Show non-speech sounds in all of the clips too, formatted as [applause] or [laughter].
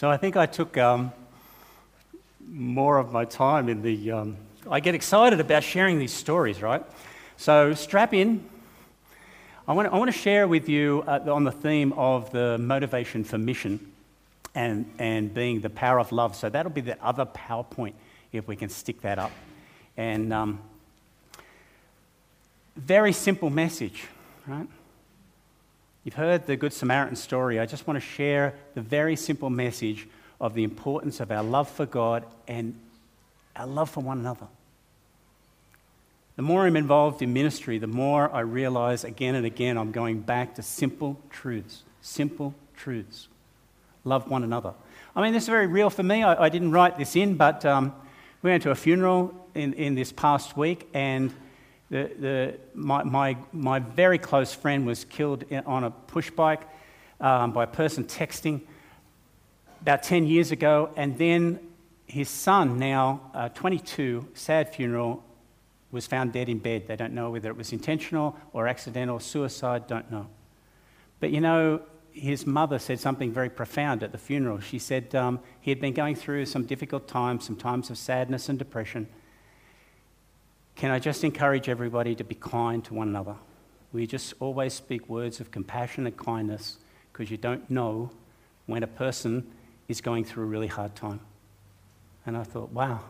So I think I took um, more of my time in the. Um, I get excited about sharing these stories, right? So strap in. I want, to, I want to share with you uh, on the theme of the motivation for mission and, and being the power of love. So that'll be the other PowerPoint if we can stick that up. And um, very simple message, right? You've heard the Good Samaritan story. I just want to share the very simple message of the importance of our love for God and our love for one another. The more I'm involved in ministry, the more I realize again and again I'm going back to simple truths. Simple truths. Love one another. I mean, this is very real for me. I, I didn't write this in, but um, we went to a funeral in, in this past week, and the, the, my, my, my very close friend was killed on a push bike um, by a person texting about 10 years ago, and then his son, now uh, 22, sad funeral, was found dead in bed. They don't know whether it was intentional or accidental suicide, don't know. But you know, his mother said something very profound at the funeral. She said um, he had been going through some difficult times, some times of sadness and depression. Can I just encourage everybody to be kind to one another? We just always speak words of compassion and kindness because you don't know when a person is going through a really hard time. And I thought, wow,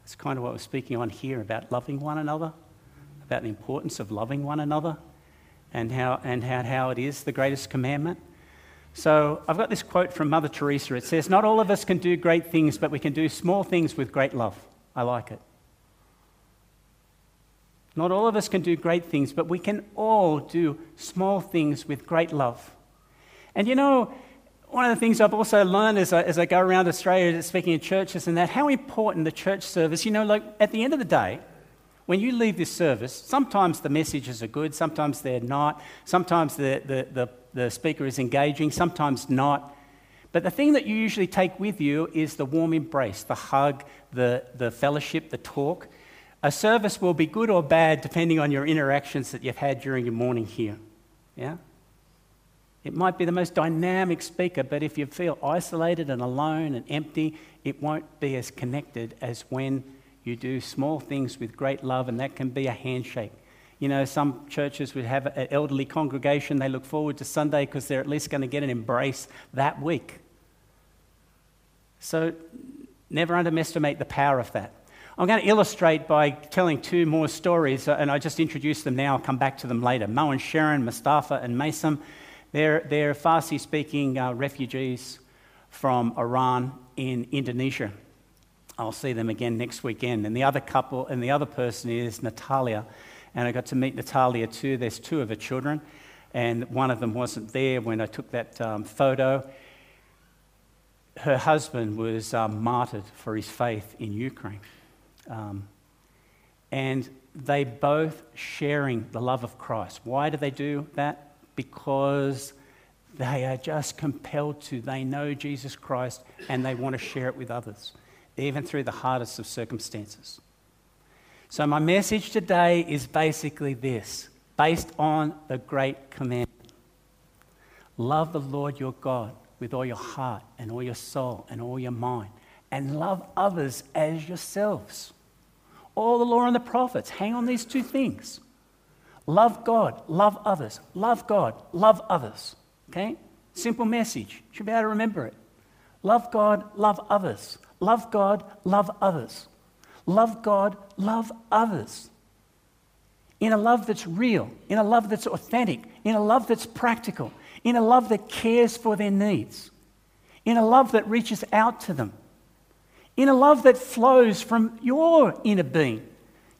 that's kind of what we're speaking on here about loving one another, about the importance of loving one another, and how, and how, how it is the greatest commandment. So I've got this quote from Mother Teresa. It says, Not all of us can do great things, but we can do small things with great love. I like it. Not all of us can do great things, but we can all do small things with great love. And you know, one of the things I've also learned as I, as I go around Australia speaking in churches and that, how important the church service, you know, like at the end of the day, when you leave this service, sometimes the messages are good, sometimes they're not, sometimes the, the, the, the speaker is engaging, sometimes not. But the thing that you usually take with you is the warm embrace, the hug, the, the fellowship, the talk. A service will be good or bad depending on your interactions that you've had during your morning here. Yeah? It might be the most dynamic speaker, but if you feel isolated and alone and empty, it won't be as connected as when you do small things with great love, and that can be a handshake. You know, some churches would have an elderly congregation, they look forward to Sunday because they're at least going to get an embrace that week. So, never underestimate the power of that. I'm going to illustrate by telling two more stories, uh, and I just introduce them now. I'll come back to them later. Mo and Sharon, Mustafa and Mason. They're, they're Farsi speaking uh, refugees from Iran in Indonesia. I'll see them again next weekend. And the other couple, and the other person is Natalia. And I got to meet Natalia too. There's two of her children, and one of them wasn't there when I took that um, photo. Her husband was um, martyred for his faith in Ukraine. Um, and they both sharing the love of Christ. Why do they do that? because they are just compelled to. They know Jesus Christ and they want to share it with others, even through the hardest of circumstances. So, my message today is basically this based on the great commandment love the Lord your God with all your heart and all your soul and all your mind, and love others as yourselves. All the law and the prophets hang on these two things Love God, love others. Love God, love others. Okay? Simple message. You should be able to remember it. Love God, love others. Love God, love others. Love God, love others. In a love that's real, in a love that's authentic, in a love that's practical, in a love that cares for their needs, in a love that reaches out to them, in a love that flows from your inner being.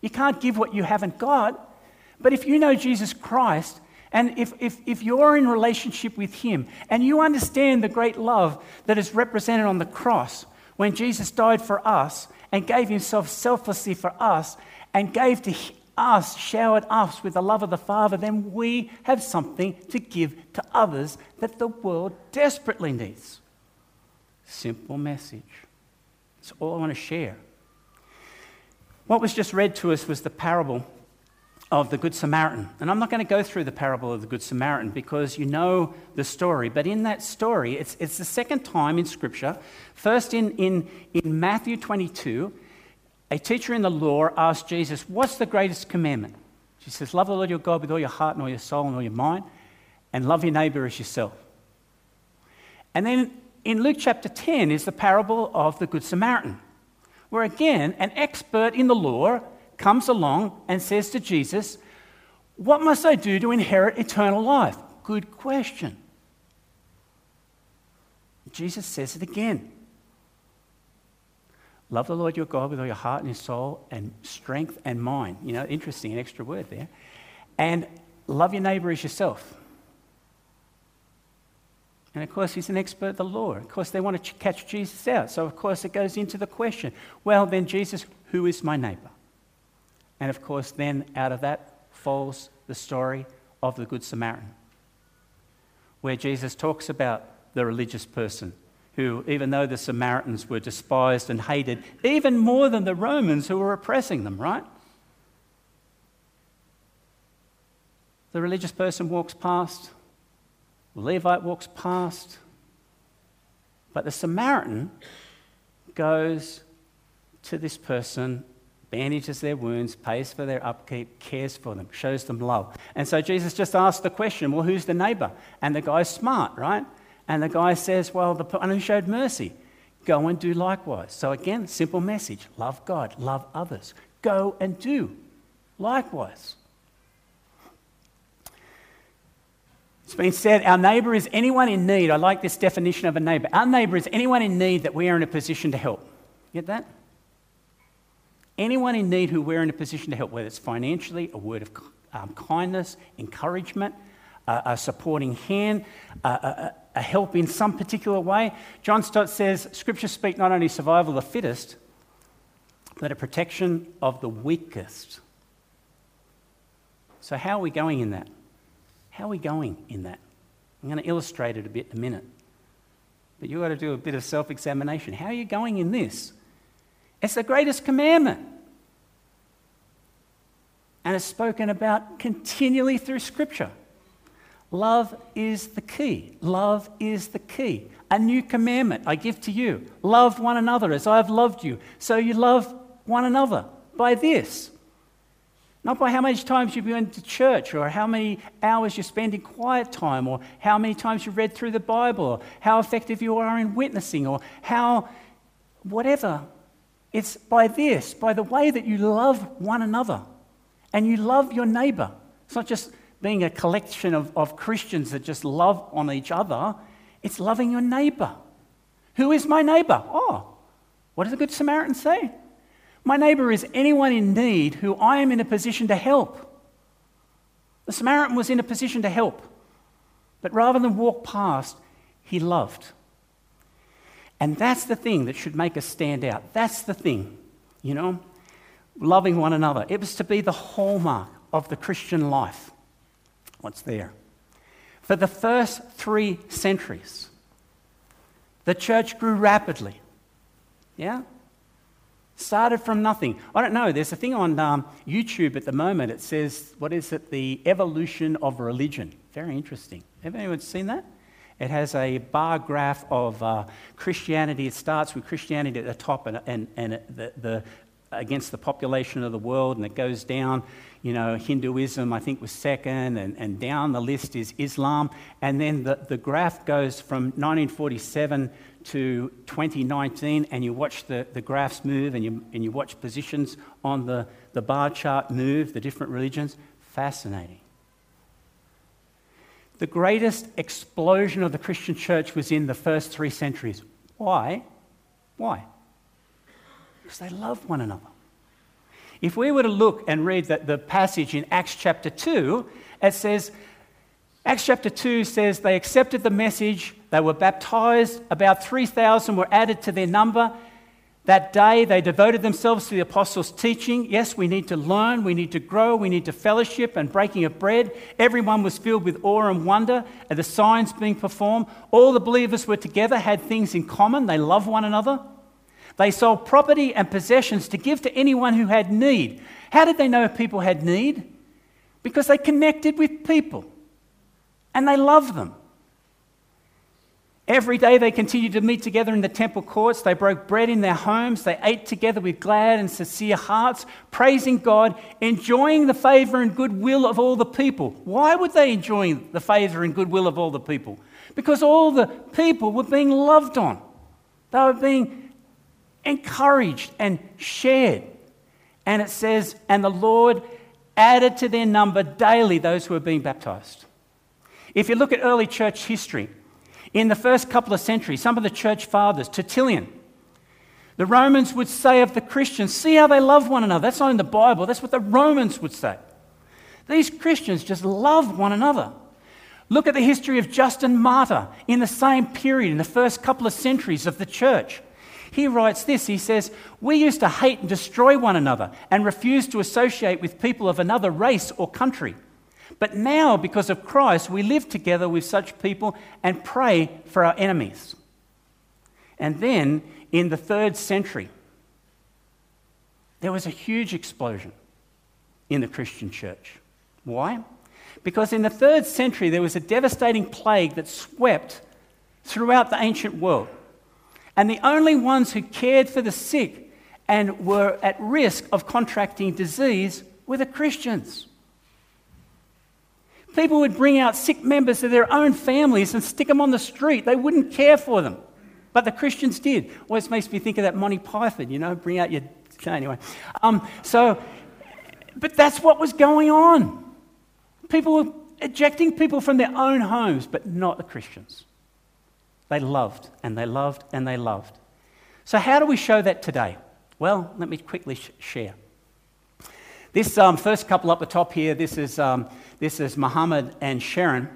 You can't give what you haven't got. But if you know Jesus Christ, and if, if, if you're in relationship with Him and you understand the great love that is represented on the cross when Jesus died for us and gave Himself selflessly for us and gave to us, showered us with the love of the Father, then we have something to give to others that the world desperately needs. Simple message. That's all I want to share. What was just read to us was the parable of the Good Samaritan. And I'm not going to go through the parable of the Good Samaritan because you know the story. But in that story, it's, it's the second time in Scripture. First, in, in, in Matthew 22, a teacher in the law asked Jesus, What's the greatest commandment? She says, Love the Lord your God with all your heart and all your soul and all your mind, and love your neighbor as yourself. And then in Luke chapter 10 is the parable of the Good Samaritan, where again, an expert in the law comes along and says to Jesus, What must I do to inherit eternal life? Good question. Jesus says it again. Love the Lord your God with all your heart and your soul and strength and mind. You know, interesting, an extra word there. And love your neighbor as yourself. And of course, he's an expert at the law. Of course, they want to catch Jesus out. So, of course, it goes into the question well, then, Jesus, who is my neighbor? And of course, then out of that falls the story of the Good Samaritan, where Jesus talks about the religious person who, even though the Samaritans were despised and hated even more than the Romans who were oppressing them, right? The religious person walks past, Levite walks past, but the Samaritan goes to this person bandages their wounds, pays for their upkeep, cares for them, shows them love. And so Jesus just asked the question, well, who's the neighbor? And the guy's smart, right? And the guy says, well, the one who showed mercy, go and do likewise. So again, simple message love God, love others. Go and do likewise. It's been said our neighbour is anyone in need. I like this definition of a neighbour. Our neighbour is anyone in need that we are in a position to help. Get that? Anyone in need who we're in a position to help, whether it's financially, a word of um, kindness, encouragement, uh, a supporting hand, uh, a, a, help in some particular way. John Stott says Scripture speak not only survival of the fittest, but a protection of the weakest. So, how are we going in that? How are we going in that? I'm going to illustrate it a bit in a minute. But you've got to do a bit of self examination. How are you going in this? It's the greatest commandment. And it's spoken about continually through Scripture. Love is the key. Love is the key. A new commandment I give to you love one another as I have loved you. So you love one another by this. Not by how many times you've been to church or how many hours you spend in quiet time or how many times you've read through the Bible or how effective you are in witnessing or how, whatever. It's by this, by the way that you love one another and you love your neighbor. It's not just being a collection of, of Christians that just love on each other, it's loving your neighbor. Who is my neighbor? Oh, what does the Good Samaritan say? My neighbor is anyone in need who I am in a position to help. The Samaritan was in a position to help, but rather than walk past, he loved. And that's the thing that should make us stand out. That's the thing, you know, loving one another. It was to be the hallmark of the Christian life. What's there? For the first three centuries, the church grew rapidly. Yeah? Started from nothing. I don't know. There's a thing on um, YouTube at the moment. It says, what is it? The evolution of religion. Very interesting. Have anyone seen that? It has a bar graph of uh, Christianity. It starts with Christianity at the top and, and, and the, the, against the population of the world, and it goes down. You know, Hinduism, I think, was second, and, and down the list is Islam. And then the, the graph goes from 1947 to 2019, and you watch the, the graphs move, and you, and you watch positions on the, the bar chart move, the different religions. Fascinating. The greatest explosion of the Christian church was in the first three centuries. Why? Why? Because they loved one another. If we were to look and read the, the passage in Acts chapter 2, it says, Acts chapter 2 says they accepted the message, they were baptized, about 3,000 were added to their number, that day, they devoted themselves to the apostles' teaching. Yes, we need to learn, we need to grow, we need to fellowship and breaking of bread. Everyone was filled with awe and wonder at the signs being performed. All the believers were together, had things in common, they loved one another. They sold property and possessions to give to anyone who had need. How did they know people had need? because they connected with people and they loved them. Every day they continued to meet together in the temple courts. They broke bread in their homes. They ate together with glad and sincere hearts, praising God, enjoying the favor and goodwill of all the people. Why would they enjoy the favor and goodwill of all the people? Because all the people were being loved on, they were being encouraged and shared. And it says, and the Lord added to their number daily those who were being baptized. If you look at early church history, in the first couple of centuries, some of the church fathers, Tertullian, the Romans would say of the Christians, see how they love one another. That's not in the Bible, that's what the Romans would say. These Christians just love one another. Look at the history of Justin Martyr in the same period, in the first couple of centuries of the church. He writes this He says, We used to hate and destroy one another and refuse to associate with people of another race or country. But now, because of Christ, we live together with such people and pray for our enemies. And then in the third century, there was a huge explosion in the Christian church. Why? Because in the third century, there was a devastating plague that swept throughout the ancient world. And the only ones who cared for the sick and were at risk of contracting disease were the Christians. People would bring out sick members of their own families and stick them on the street. They wouldn't care for them. But the Christians did. Always makes me think of that Monty Python, you know, bring out your. [laughs] Anyway. Um, so, but that's what was going on. People were ejecting people from their own homes, but not the Christians. They loved and they loved and they loved. So, how do we show that today? Well, let me quickly sh- share. This um, first couple up the top here, this is, um, this is Muhammad and Sharon.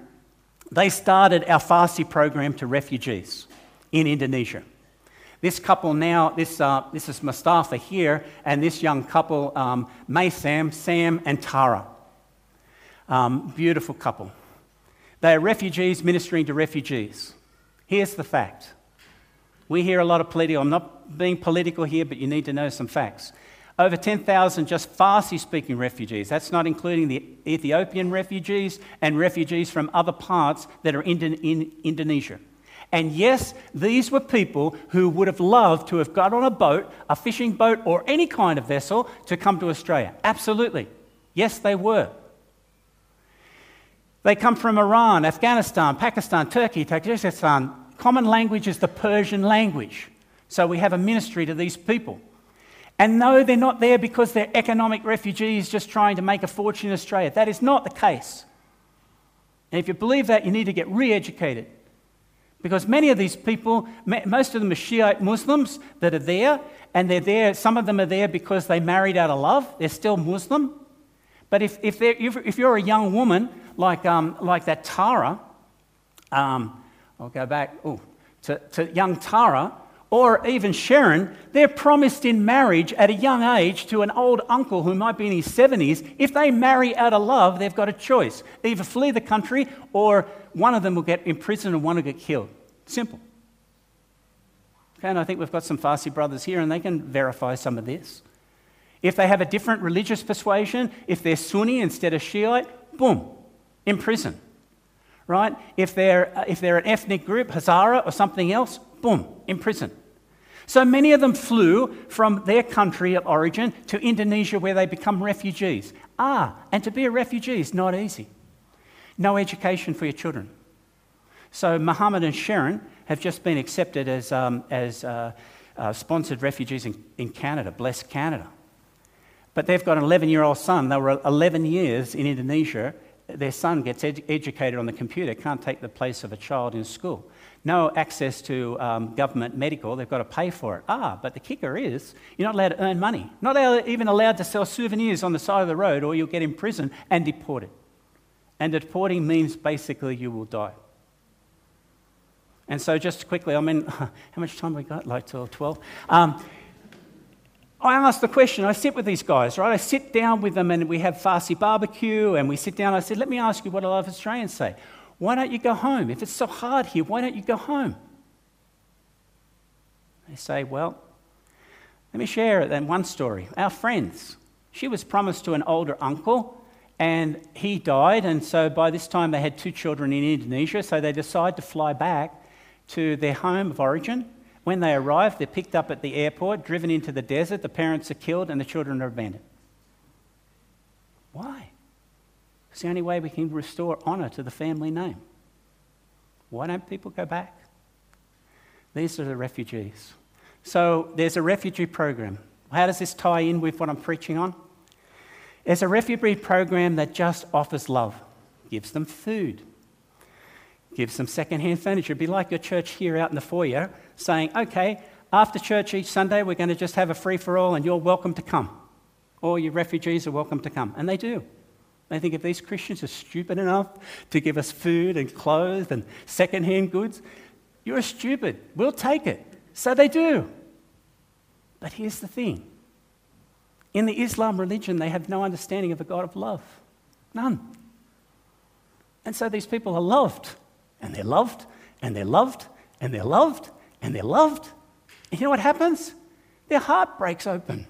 They started our Farsi program to refugees in Indonesia. This couple now, this, uh, this is Mustafa here, and this young couple, um, Maysam, Sam, and Tara. Um, beautiful couple. They are refugees ministering to refugees. Here's the fact. We hear a lot of political, I'm not being political here, but you need to know some facts. Over 10,000 just Farsi speaking refugees. That's not including the Ethiopian refugees and refugees from other parts that are in, in Indonesia. And yes, these were people who would have loved to have got on a boat, a fishing boat, or any kind of vessel to come to Australia. Absolutely. Yes, they were. They come from Iran, Afghanistan, Pakistan, Turkey, Tajikistan. Common language is the Persian language. So we have a ministry to these people. And no, they're not there because they're economic refugees just trying to make a fortune in Australia. That is not the case. And if you believe that, you need to get re educated. Because many of these people, most of them are Shiite Muslims that are there, and they're there, some of them are there because they married out of love. They're still Muslim. But if, if, if you're a young woman like, um, like that Tara, um, I'll go back ooh, to, to young Tara, or even Sharon, they're promised in marriage at a young age to an old uncle who might be in his 70s. If they marry out of love, they've got a choice either flee the country or one of them will get imprisoned and one will get killed. Simple. Okay, and I think we've got some Farsi brothers here and they can verify some of this. If they have a different religious persuasion, if they're Sunni instead of Shiite, boom, in prison. Right? If they're, uh, if they're an ethnic group, Hazara or something else, boom, in prison. So many of them flew from their country of origin to Indonesia where they become refugees. Ah, and to be a refugee is not easy. No education for your children. So Muhammad and Sharon have just been accepted as, um, as uh, uh, sponsored refugees in, in Canada, bless Canada. But they've got an 11 year old son. They were 11 years in Indonesia. Their son gets ed- educated on the computer, can't take the place of a child in school no access to um, government medical, they've got to pay for it. Ah, but the kicker is you're not allowed to earn money, not even allowed to sell souvenirs on the side of the road, or you'll get imprisoned and deported. And deporting means basically you will die. And so, just quickly, I mean, [laughs] how much time we got? Like till 12? Um, I ask the question, I sit with these guys, right? I sit down with them and we have Farsi barbecue and we sit down. I said, let me ask you what a lot of Australians say. Why don't you go home? If it's so hard here, why don't you go home? They say, Well, let me share then one story. Our friends. She was promised to an older uncle, And he died, and so by this time they had two children in Indonesia, so they decide to fly back to their home of origin. When they arrive, they're picked up at the airport, driven into the desert, the parents are killed, and the children are abandoned. Why? It's the only way we can restore honour to the family name. Why don't people go back? These are the refugees. So there's a refugee program. How does this tie in with what I'm preaching on? It's a refugee program that just offers love, gives them food, gives them second-hand furniture. It'd be like your church here out in the foyer saying, okay, after church each Sunday, we're going to just have a free for all and you're welcome to come. All your refugees are welcome to come. And they do. They think if these Christians are stupid enough to give us food and clothes and second-hand goods, you're stupid. We'll take it. So they do. But here's the thing in the Islam religion, they have no understanding of a God of love. None. And so these people are loved, and they're loved, and they're loved, and they're loved, and they're loved. And you know what happens? Their heart breaks open.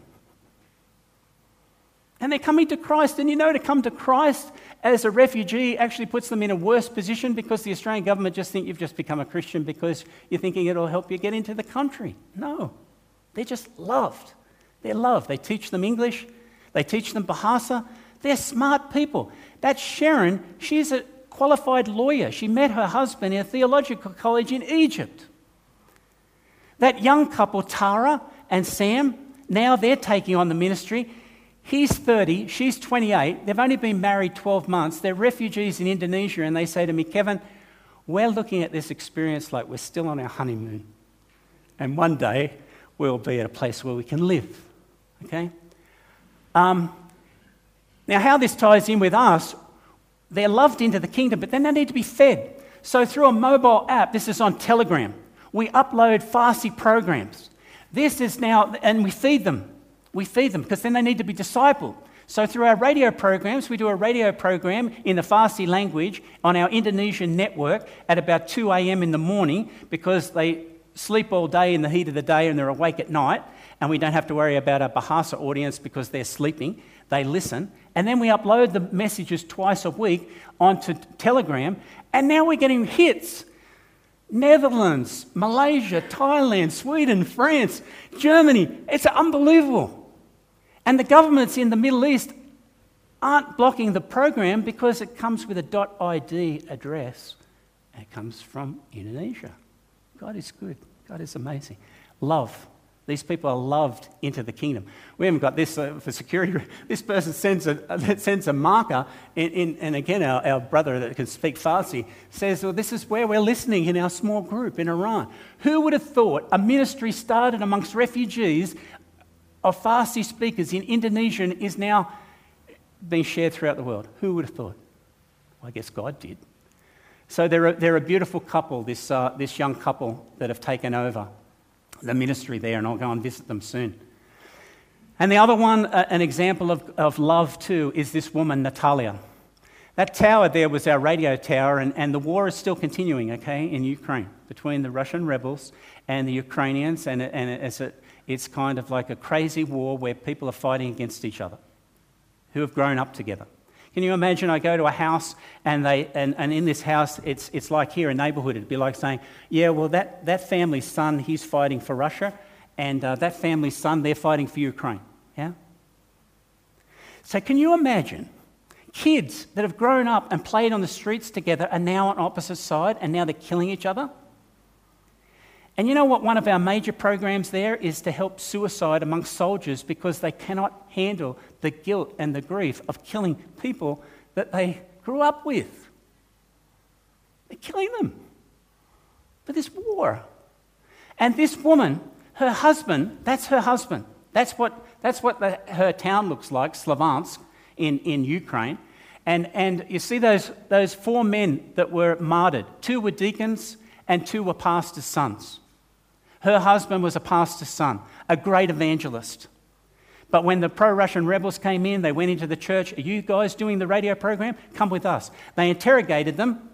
And they're coming to Christ. And you know, to come to Christ as a refugee actually puts them in a worse position because the Australian government just think you've just become a Christian because you're thinking it'll help you get into the country. No. They're just loved. They're loved. They teach them English, they teach them Bahasa. They're smart people. That Sharon, she's a qualified lawyer. She met her husband in a theological college in Egypt. That young couple, Tara and Sam, now they're taking on the ministry. He's 30, she's 28. They've only been married 12 months. They're refugees in Indonesia, and they say to me, Kevin, we're looking at this experience like we're still on our honeymoon. And one day, we'll be at a place where we can live. Okay? Um, now, how this ties in with us, they're loved into the kingdom, but then they need to be fed. So, through a mobile app, this is on Telegram, we upload Farsi programs. This is now, and we feed them. We feed them because then they need to be discipled. So, through our radio programs, we do a radio program in the Farsi language on our Indonesian network at about 2 a.m. in the morning because they sleep all day in the heat of the day and they're awake at night, and we don't have to worry about our Bahasa audience because they're sleeping. They listen, and then we upload the messages twice a week onto Telegram, and now we're getting hits. Netherlands, Malaysia, Thailand, Sweden, France, Germany. It's unbelievable. And the governments in the Middle East aren't blocking the program because it comes with a .id address. And it comes from Indonesia. God is good. God is amazing. Love. These people are loved into the kingdom. We haven't got this uh, for security. [laughs] This person sends a, [laughs] sends a marker, in, in, and again, our, our brother that can speak Farsi says, Well, this is where we're listening in our small group in Iran. Who would have thought a ministry started amongst refugees of Farsi speakers in Indonesian is now being shared throughout the world? Who would have thought? Well, I guess God did. So they're a, they're a beautiful couple, this, uh, this young couple that have taken over the ministry there, and I'll go and visit them soon. And the other one, uh, an example of, of love too, is this woman, Natalia. That tower there was our radio tower, and, and the war is still continuing, okay, in Ukraine between the Russian rebels and the Ukrainians, and, and it's, a, it's kind of like a crazy war where people are fighting against each other who have grown up together. Can you imagine I go to a house and, they, and, and in this house, it's, it's like here, a neighborhood. It'd be like saying, yeah, well, that, that family's son, he's fighting for Russia, and uh, that family's son, they're fighting for Ukraine. Yeah? So can you imagine kids that have grown up and played on the streets together are now on opposite side and now they're killing each other? And you know what? One of our major programs there is to help suicide amongst soldiers because they cannot handle the guilt and the grief of killing people that they grew up with. They're killing them for this war. And this woman, her husband, that's her husband. That's what, that's what the, her town looks like, Slavyansk, in, in Ukraine. And, and you see those, those four men that were martyred. Two were deacons and two were pastors' sons. Her husband was a pastor's son, a great evangelist. But when the pro Russian rebels came in, they went into the church. Are you guys doing the radio program? Come with us. They interrogated them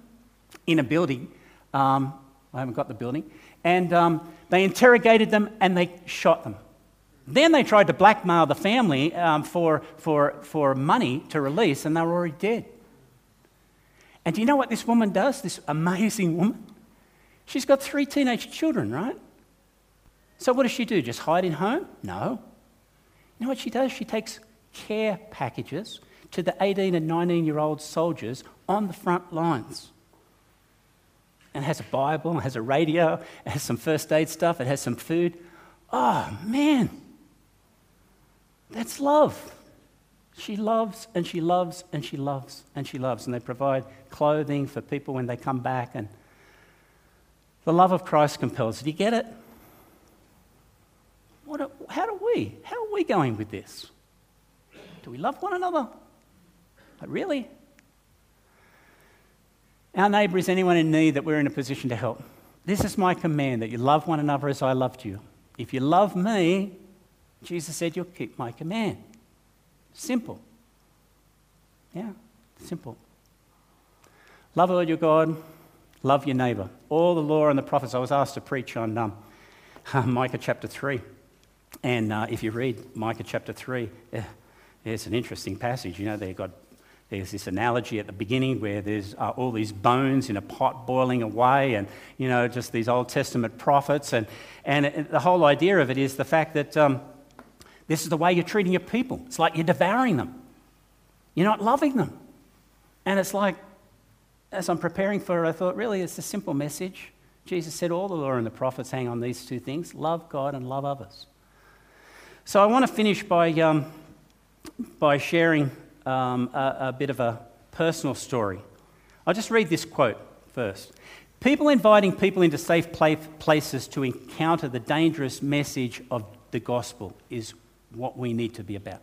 in a building. Um, I haven't got the building. And um, they interrogated them and they shot them. Then they tried to blackmail the family um, for, for, for money to release, and they were already dead. And do you know what this woman does? This amazing woman? She's got three teenage children, right? So what does she do? Just hide in home? No. You know what she does? She takes care packages to the 18 and 19 year old soldiers on the front lines. And has a Bible, has a radio, has some first aid stuff, it has some food. Oh, man. That's love. She loves and she loves and she loves and she loves. And they provide clothing for people when they come back. And the love of Christ compels. Do you get it? How do we? How are we going with this? Do we love one another? Like, really? Our neighbour is anyone in need that we're in a position to help. This is my command that you love one another as I loved you. If you love me, Jesus said, you'll keep my command. Simple. Yeah, simple. Love the Lord your God, love your neighbour. All the law and the prophets, I was asked to preach on um, [laughs] Micah chapter 3. And uh, if you read Micah chapter 3, eh, it's an interesting passage. You know, they've got, there's this analogy at the beginning where there's uh, all these bones in a pot boiling away, and, you know, just these Old Testament prophets. And, and it, the whole idea of it is the fact that um, this is the way you're treating your people. It's like you're devouring them, you're not loving them. And it's like, as I'm preparing for it, I thought, really, it's a simple message. Jesus said all the law and the prophets hang on these two things love God and love others. So I want to finish by, um, by sharing um, a, a bit of a personal story. I'll just read this quote first. People inviting people into safe places to encounter the dangerous message of the gospel is what we need to be about.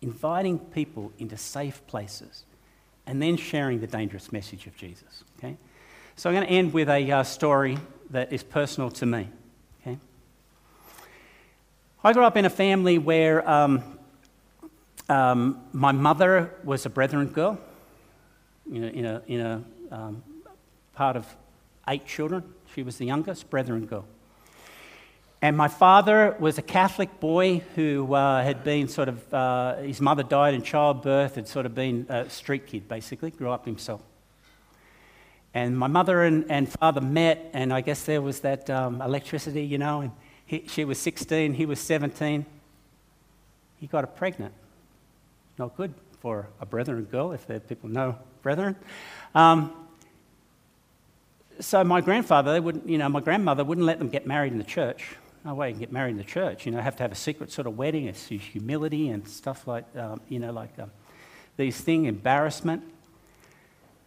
Inviting people into safe places and then sharing the dangerous message of Jesus. Okay? So I'm going to end with a uh, story that is personal to me. I grew up in a family where um, um, my mother was a Brethren girl in a, in a, in a um, part of eight children. She was the youngest, Brethren girl. And my father was a Catholic boy who uh, had been sort of, uh, his mother died in childbirth, had sort of been a street kid basically, grew up himself. And my mother and, and father met, and I guess there was that um, electricity, you know, and he, she was 16, he was 17. He got her pregnant. Not good for a brethren girl, if people know brethren. Um, so my grandfather, they wouldn't, you know, my grandmother wouldn't let them get married in the church. No way you can get married in the church. You know, have to have a secret sort of wedding. It's humility and stuff like, um, you know, like um, these things, embarrassment.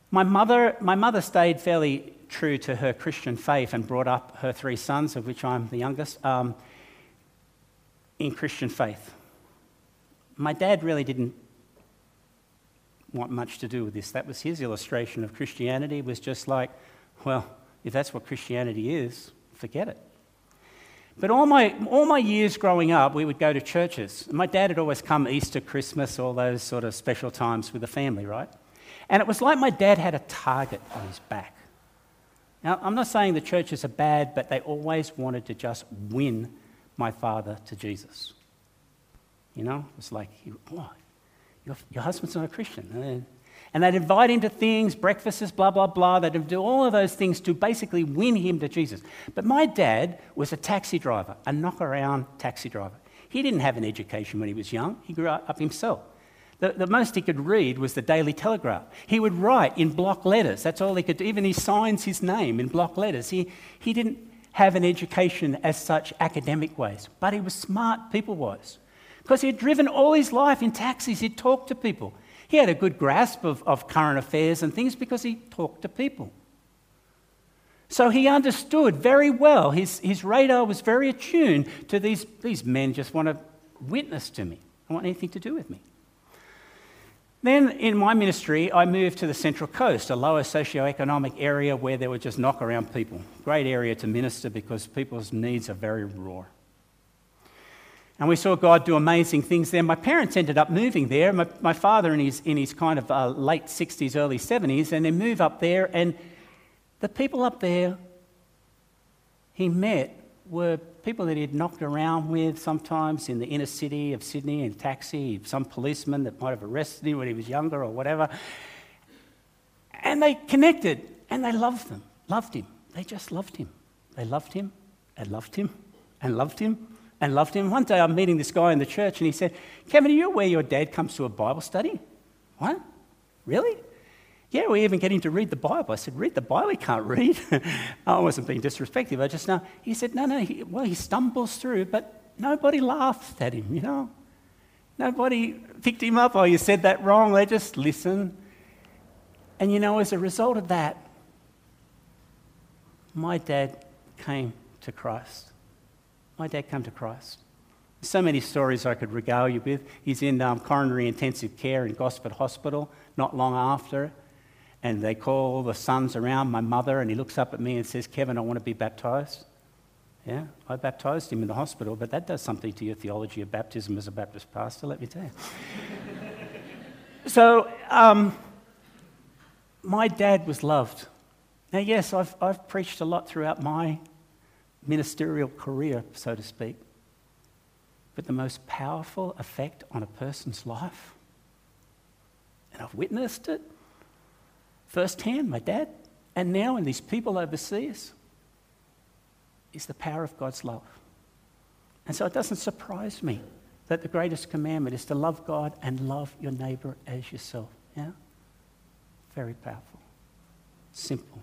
My mother, my mother stayed fairly true to her Christian faith and brought up her three sons, of which I'm the youngest, um, in Christian faith. My dad really didn't want much to do with this. That was his illustration of Christianity, was just like, well, if that's what Christianity is, forget it. But all my, all my years growing up, we would go to churches. My dad had always come Easter, Christmas, all those sort of special times with the family, right? And it was like my dad had a target on his back. Now, I'm not saying the churches are bad, but they always wanted to just win my father to Jesus. You know, it's like, what? Oh, your, your husband's not a Christian. And they'd invite him to things, breakfasts, blah, blah, blah. They'd do all of those things to basically win him to Jesus. But my dad was a taxi driver, a knock around taxi driver. He didn't have an education when he was young, he grew up himself. The, the, most he could read was the Daily Telegraph. He would write in block letters. That's all he could do. Even he signs his name in block letters. He, he didn't have an education as such academic ways, but he was smart people wise. Because he had driven all his life in taxis, he'd talked to people. He had a good grasp of, of current affairs and things because he talked to people. So he understood very well. His, his radar was very attuned to these, these men just want to witness to me, don't want anything to do with me. Then in my ministry, I moved to the Central Coast, a lower socioeconomic area where there were just knock around people. Great area to minister because people's needs are very raw. And we saw God do amazing things there. My parents ended up moving there. My, my father in his, in his kind of uh, late 60s, early 70s, and they move up there. And the people up there he met were people that he'd knocked around with sometimes in the inner city of Sydney in taxi, some policeman that might have arrested him when he was younger or whatever. And they connected and they loved them, loved him. They just loved him. They loved him and loved him and loved him and loved him. One day I'm meeting this guy in the church and he said, Kevin, are you aware your dad comes to a Bible study? What? Really? Yeah, we even get him to read the Bible. I said, Read the Bible? He can't read. [laughs] I wasn't being disrespectful. I just know. He said, No, no. He, well, he stumbles through, but nobody laughed at him, you know? Nobody picked him up. Oh, you said that wrong. They just listen. And you know, as a result of that, my dad came to Christ. My dad came to Christ. So many stories I could regale you with. He's in um, coronary intensive care in Gosford Hospital not long after. And they call the sons around, my mother, and he looks up at me and says, Kevin, I want to be baptized. Yeah, I baptized him in the hospital, but that does something to your theology of baptism as a Baptist pastor, let me tell you. [laughs] so, um, my dad was loved. Now, yes, I've, I've preached a lot throughout my ministerial career, so to speak. But the most powerful effect on a person's life, and I've witnessed it firsthand, my dad, and now in these people overseas, is the power of God's love. And so it doesn't surprise me that the greatest commandment is to love God and love your neighbor as yourself. Yeah? Very powerful. Simple.